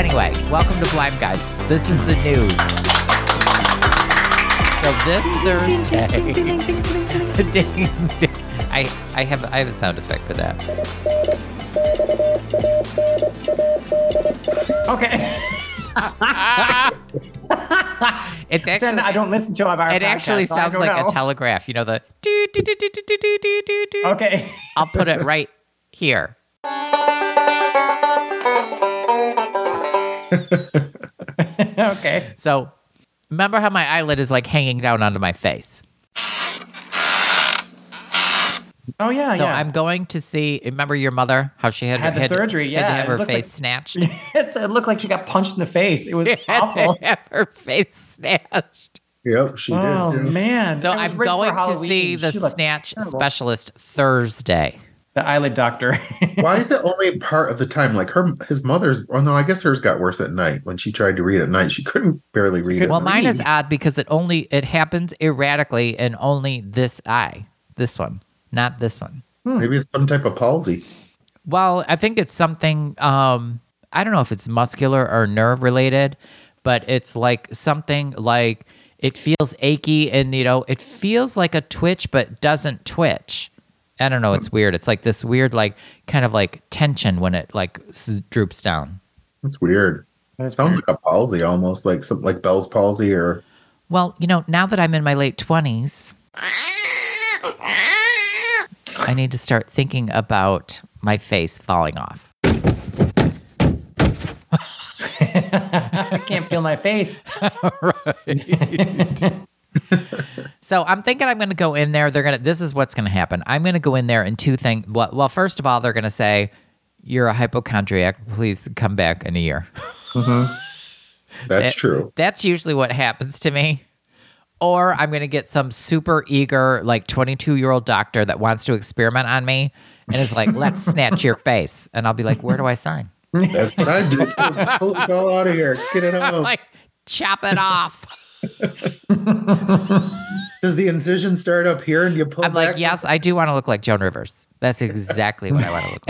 Anyway, welcome to Blime Guides. This is the news. So this Thursday, I I have I have a sound effect for that. Okay. it's actually. Then I don't listen to our It podcast, actually sounds don't like know. a telegraph. You know the. Okay. I'll put it right here. okay. So remember how my eyelid is like hanging down onto my face. Oh yeah, So yeah. I'm going to see. Remember your mother? How she had Had the had, surgery, had to yeah, have it her looked face like- snatched. it's, it looked like she got punched in the face. It was Had to awful. have her face snatched. Yep, she Oh did. yeah. man. So I'm going to see the snatch terrible. specialist Thursday. The eyelid doctor. Why is it only part of the time? Like her, his mother's. Oh no, I guess hers got worse at night when she tried to read at night. She couldn't barely read. Could- at Well, night. mine is odd because it only it happens erratically and only this eye. This one, not this one. Maybe it's some type of palsy. Well, I think it's something um I don't know if it's muscular or nerve related, but it's like something like it feels achy and you know, it feels like a twitch but doesn't twitch. I don't know, it's weird. It's like this weird like kind of like tension when it like s- droops down. That's weird. It Sounds like a palsy, almost like something like Bell's palsy, or Well, you know, now that I'm in my late 20s, I need to start thinking about my face falling off. I can't feel my face. So I'm thinking I'm going to go in there. They're going to. This is what's going to happen. I'm going to go in there and two things. Well, well, first of all, they're going to say, "You're a hypochondriac. Please come back in a year." that's Eh, true. That's usually what happens to me. Or I'm going to get some super eager, like 22 year old doctor that wants to experiment on me and is like, "Let's snatch your face," and I'll be like, "Where do I sign?" That's what I do. Pull it all out of here. Get it out. like, chop it off. Does the incision start up here and you pull I'm back? like, yes, I do want to look like Joan Rivers. That's exactly what I want to look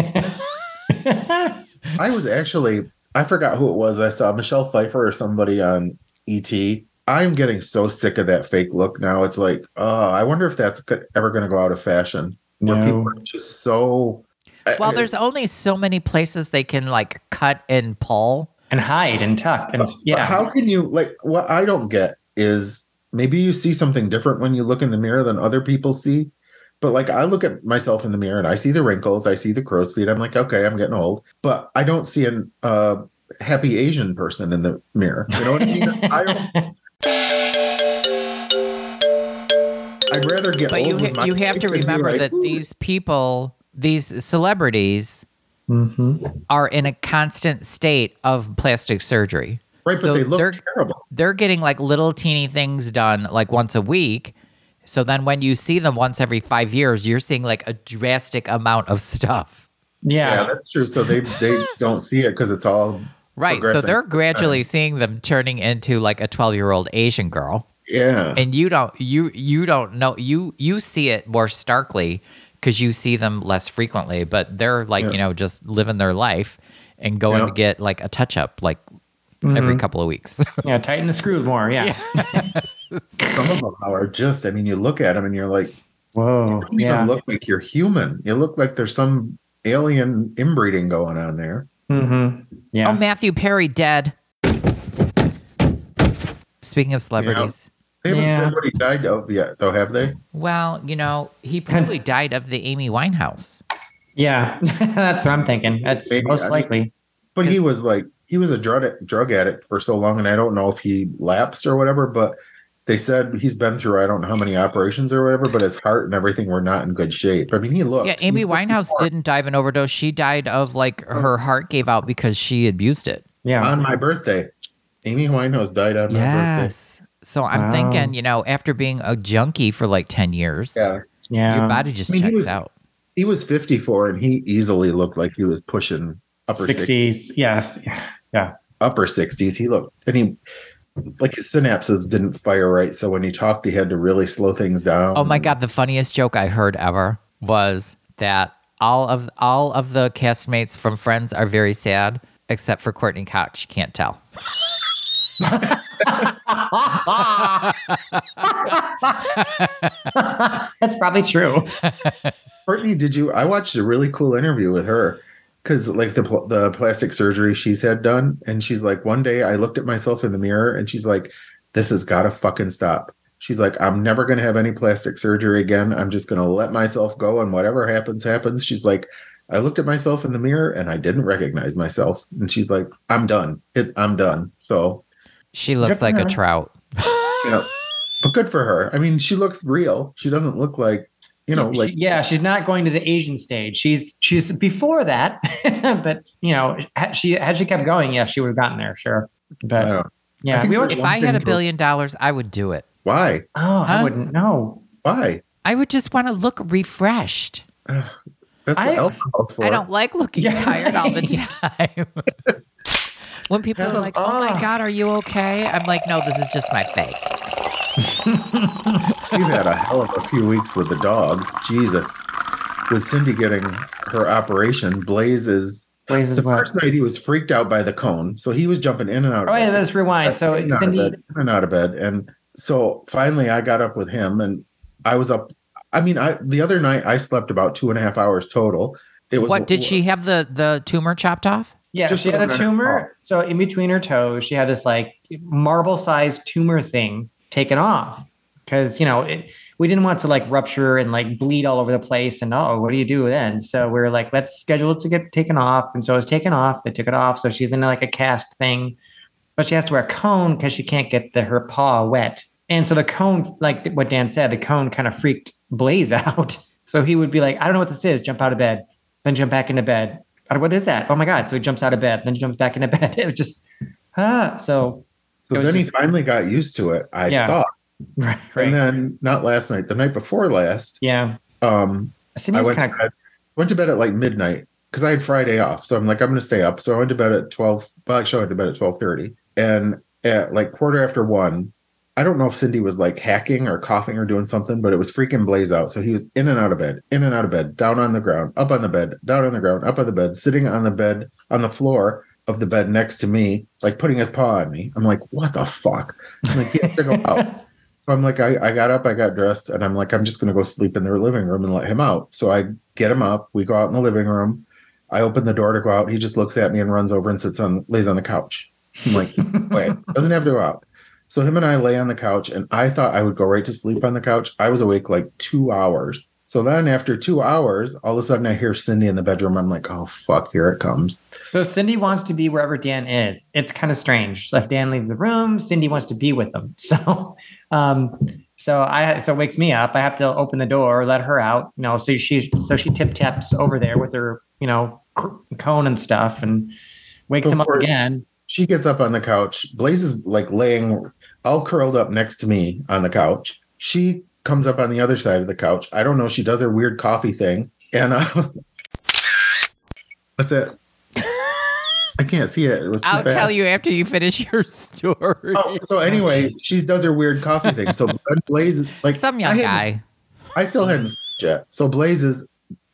like. I was actually, I forgot who it was. I saw Michelle Pfeiffer or somebody on ET. I'm getting so sick of that fake look now. It's like, oh, I wonder if that's ever going to go out of fashion. Where No. people are just so. Well, there's only so many places they can like cut and pull. and hide and tuck and But yeah. how can you like? What I don't get is maybe you see something different when you look in the mirror than other people see. But like I look at myself in the mirror and I see the wrinkles, I see the crow's feet. I'm like, okay, I'm getting old, but I don't see an uh, happy Asian person in the mirror. You know what I mean? I don't. I'd rather get But old you with ha- my you have to remember like, that "Ooh." these people, these celebrities, hmm are in a constant state of plastic surgery. Right, but so they look they're- terrible. They're getting like little teeny things done like once a week. So then when you see them once every five years, you're seeing like a drastic amount of stuff. Yeah, Yeah. that's true. So they they don't see it because it's all Right. So they're gradually seeing them turning into like a 12 year old Asian girl. yeah. and you don't you you don't know you you see it more starkly because you see them less frequently but they're like Yeah. you know just living their life and going Yeah. to get like a touch up like every couple of weeks Yeah. Tighten the screw more. Yeah. Some of them are just. I mean, you look at them and you're like, Whoa. you don't Yeah. even look like you're human. You look like there's some alien inbreeding going on there. Mm-hmm. Yeah. oh matthew perry dead speaking of celebrities They haven't Yeah. said what he died of yet, though, have they? well you know he probably died of the amy winehouse yeah. That's what I'm thinking. That's Maybe, most I mean- likely. But he was like, he was a drug drug addict for so long, and I don't know if he lapsed or whatever. But they said he's been through I don't know how many operations or whatever, but his heart and everything were not in good shape. I mean, he looked. yeah amy winehouse didn't die of an overdose she died of like oh. her heart gave out because she abused it Yeah. on my birthday. Amy Winehouse died on my birthday. Yes. So I'm Wow. thinking, you know, after being a junkie for like 10 years, Yeah, yeah. your body just I mean, he checks was- out. he was 54, and he easily looked like he was pushing upper 60s. 60s. Yes. Yeah. upper 60s. He looked, and he, like his synapses didn't fire right. So when he talked, he had to really slow things down. Oh my God. The funniest joke I heard ever was that all of all of the castmates from Friends are very sad. except for Courteney Cox. Can't tell. That's probably true. Courtney, did you? I watched a really cool interview with her because, like, the pl- the plastic surgery she's had done, and she's like, one day I looked at myself in the mirror, and she's like, "This has got to fucking stop." She's like, "I'm never gonna have any plastic surgery again. I'm just gonna let myself go, and whatever happens, happens." She's like, "I looked at myself in the mirror, and I didn't recognize myself." And she's like, "I'm done. It, I'm done." So, She looks for like a trout. you know, but good for her. I mean, she looks real. She doesn't look like, you know, like yeah, she's not going to the Asian stage. She's she's before that, but you know, had she had she kept going, yeah, she would have gotten there, sure. But don't yeah, think we there's If I had a thing for- billion dollars, I would do it. why, oh, I wouldn't know. why? I would just want to look refreshed. That's what I- alcohol's for. I don't like looking Yeah, tired all the time. when people are like, "Oh my ah. god, are you okay?" I'm like, "No, this is just my face." We've had a hell of a few weeks with the dogs. Jesus. With Cindy getting her operation, Blaze is Blaze is the what? first night he was freaked out by the cone. So he was jumping in and out of Oh yeah, bed. let's rewind. So in and out of Cindy, bed, in and out of bed. And so finally I got up with him and I was up. I mean, I the other night I slept about two and a half hours total. It was What did she have the the tumor chopped off? yeah, Just she had a tumor. Oh. So in between her toes, she had this like marble-sized tumor thing taken off because you know it, we didn't want to like rupture and like bleed all over the place. And oh, what do you do then? So we are like, let's schedule it to get taken off. And so it was taken off. They took it off. So she's in like a cast thing, but she has to wear a cone because she can't get the her paw wet. And so the cone, like what Dan said, the cone kind of freaked Blaze out. So he would be like, I don't know what this is. Jump out of bed, then jump back into bed. What is that? Oh my god! So he jumps out of bed, then jumps back into bed. It was just ah. So So then he finally got used to it, I Yeah. thought. right, right. And then not last night, the night before last, yeah. um, I went to, kind of bed, went to bed at like midnight because I had Friday off. So I'm like, I'm going to stay up. So I went to bed at 12. Well, actually, I went to bed at 12:30, and at like quarter after one, I don't know if Cindy was like hacking or coughing or doing something, but it was freaking blaze out. So he was in and out of bed, in and out of bed, down on the ground, up on the bed, down on the ground, up on the bed, sitting on the bed on the floor of the bed next to me, like putting his paw on me. I'm like, what the fuck? I'm like, he has to go out. So I'm like, I, I got up, I got dressed, and I'm like, I'm just gonna go sleep in the living room and let him out. So I get him up, we go out in the living room. I open the door to go out. He just looks at me and runs over and sits on lays on the couch. I'm like, wait, doesn't have to go out. So him and I lay on the couch, and I thought I would go right to sleep on the couch. I was awake like two hours. So then after two hours, all of a sudden I hear Cindy in the bedroom. I'm like, oh fuck, here it comes. So Cindy wants to be wherever Dan is. It's kind of strange. If Dan leaves the room, Cindy wants to be with him. So, um, so I so it wakes me up. I have to open the door, let her out. You know, so she so she tip taps over there with her, you know, cone and stuff, and wakes him up again. She gets up on the couch. Blaze is like laying all curled up next to me on the couch. She comes up on the other side of the couch. I don't know. She does her weird coffee thing. And uh, that's it. I can't see it. It was I'll tell you after you finish your story. Oh, so anyway, she does her weird coffee thing. So Blaze is like Some I young hadn't- guy. I still hadn't yet. So Blaze is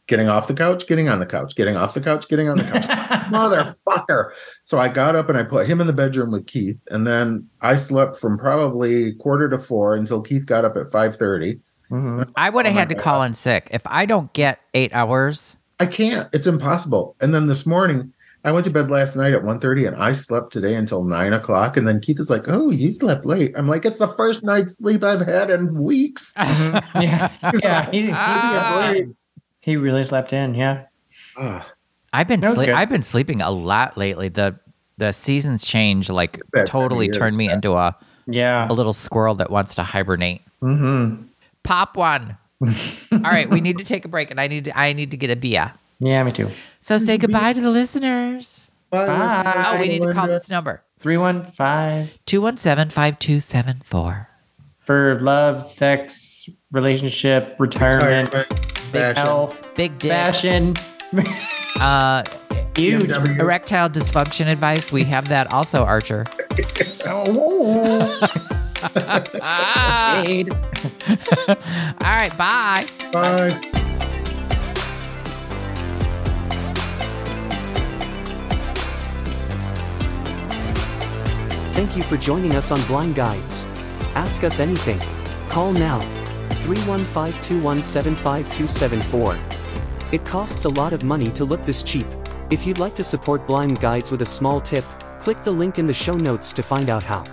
getting off the couch, getting on the couch, getting off the couch, getting on the couch. Motherfucker. So I got up and I put him in the bedroom with Keith. And then I slept from probably quarter to four until Keith got up at 5:30. Mhm. I would have Oh had to God. call in sick if I don't get eight hours. I can't. It's impossible. And then this morning, I went to bed last night at 1.30 and I slept today until nine o'clock. And then Keith is like, Oh, you slept late. I'm like, it's the first night's sleep I've had in weeks. yeah, yeah. He, he, Ah. He really slept in. Yeah. Ah, I've been That was sleep- good. I've been sleeping a lot lately. The the seasons change like that time of totally turned me into a, Yeah. a little squirrel that wants to hibernate. Mm-hmm. Pop one. All right, we need to take a break and I need to I need to get a beer. Yeah, me too. So say goodbye to the listeners. bye, Bye. Oh, we need to call this number. 315 217-5274. for love, sex, relationship, retirement, Retirement, big fashion. health, Big dick. fashion. Uh Huge. BMW. erectile dysfunction advice. We have that also, Archer. Oh. Ah. Shade. All right, bye. Bye. Thank you for joining us on Blime Guides. Ask us anything. Call now. 315-217-5274. It costs a lot of money to look this cheap. If you'd like to support Blime Guides with a small tip, click the link in the show notes to find out how.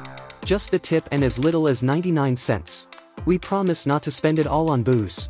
Just the tip and as little as 99 cents. We promise not to spend it all on booze.